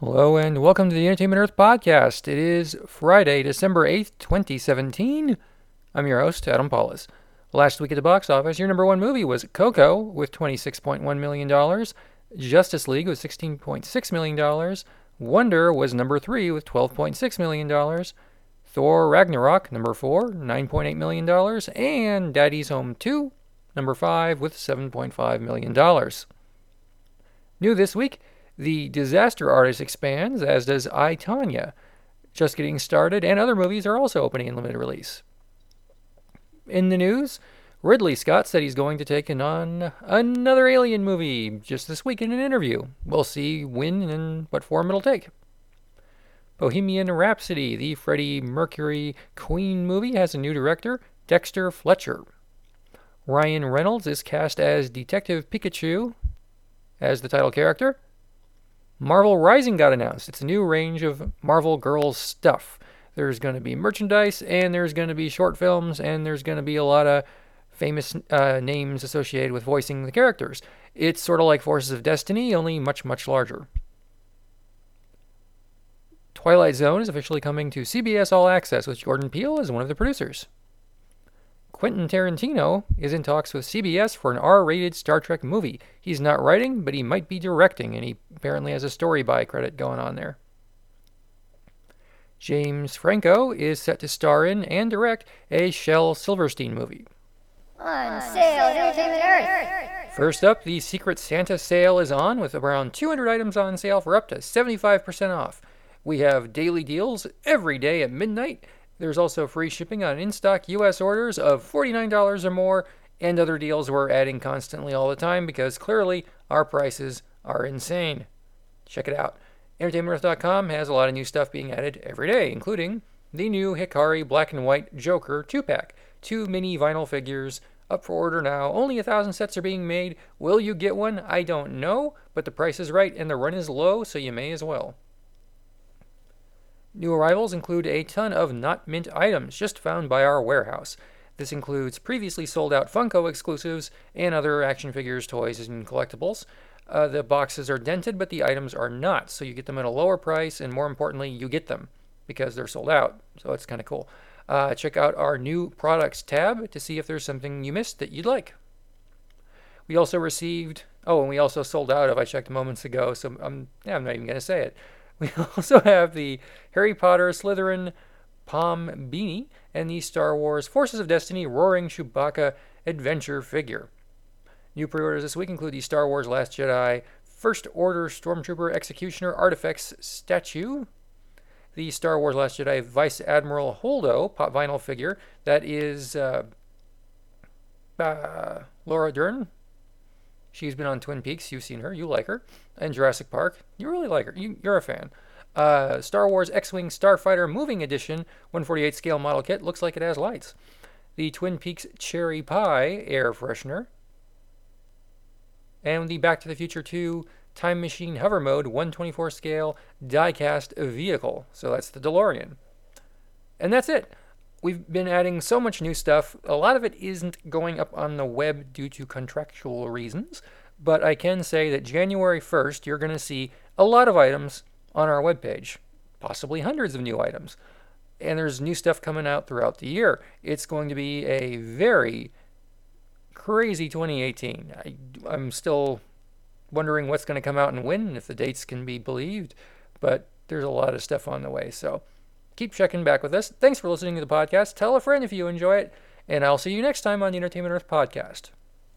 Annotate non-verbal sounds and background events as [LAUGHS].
Hello and welcome to the Entertainment Earth podcast. It is Friday, December 8th, 2017. I'm your host, Adam Pawlus. Last week at the box office, your number one movie was Coco with $26.1 million, Justice League with $16.6 million, Wonder was number three with $12.6 million, Thor Ragnarok, number four, $9.8 million, and Daddy's Home 2, number five, with $7.5 million. New this week, the Disaster Artist expands, as does I, Tonya. Just Getting Started and other movies are also opening in limited release. In the news, Ridley Scott said he's going to take on another Alien movie just this week in an interview. We'll see when and what form it'll take. Bohemian Rhapsody, the Freddie Mercury Queen movie, has a new director, Dexter Fletcher. Ryan Reynolds is cast as Detective Pikachu as the title character. Marvel Rising got announced. It's a new range of Marvel Girls stuff. There's going to be merchandise, and there's going to be short films, and there's going to be a lot of famous uh, names associated with voicing the characters. It's sort of like Forces of Destiny, only much, much larger. Twilight Zone is officially coming to CBS All Access with Jordan Peele as one of the producers. Quentin Tarantino is in talks with CBS for an R rated Star Trek movie. He's not writing, but he might be directing, and he apparently has a story by credit going on there. James Franco is set to star in and direct a Shel Silverstein movie. On sale, Entertainment Earth. First up, the Secret Santa sale is on with around 200 items on sale for up to 75% off. We have daily deals every day at midnight there's also free shipping on in stock US orders of $49 or more, and other deals we're adding constantly all the time because clearly our prices are insane. Check it out. EntertainmentEarth.com has a lot of new stuff being added every day, including the new Hikari Black and White Joker 2 pack, two mini vinyl figures up for order now. Only a thousand sets are being made. Will you get one? I don't know, but the price is right and the run is low, so you may as well. New arrivals include a ton of not mint items just found by our warehouse. This includes previously sold out Funko exclusives and other action figures, toys, and collectibles. Uh, the boxes are dented, but the items are not, so you get them at a lower price, and more importantly, you get them because they're sold out. So it's kind of cool. Uh, check out our new products tab to see if there's something you missed that you'd like. We also received, oh, and we also sold out of, I checked moments ago, so I'm, yeah, I'm not even going to say it. [LAUGHS] We also have the Harry Potter Slytherin Pom Beanie and the Star Wars Forces of Destiny Roaring Chewbacca Adventure figure. New pre orders this week include the Star Wars Last Jedi First Order Stormtrooper Executioner Artifacts statue, the Star Wars Last Jedi Vice Admiral Holdo pop vinyl figure that is uh, uh, Laura Dern, She's been on Twin Peaks. You've seen her. You like her. And Jurassic Park. You really like her. You, are a fan. Uh, Star Wars X-Wing Starfighter Moving Edition 148 scale model kit looks like it has lights. The Twin Peaks Cherry Pie air freshener. And the Back to the Future 2 Time Machine Hover Mode 124 scale diecast vehicle. So that's the DeLorean. And that's it. We've been adding so much new stuff. A lot of it isn't going up on the web due to contractual reasons, but I can say that January 1st, you're going to see a lot of items on our webpage, possibly hundreds of new items. And there's new stuff coming out throughout the year. It's going to be a very crazy 2018. I, I'm still wondering what's going to come out and when, if the dates can be believed, but there's a lot of stuff on the way. So, keep checking back with us. Thanks for listening to the podcast. Tell a friend if you enjoy it, and I'll see you next time on the Entertainment Earth podcast.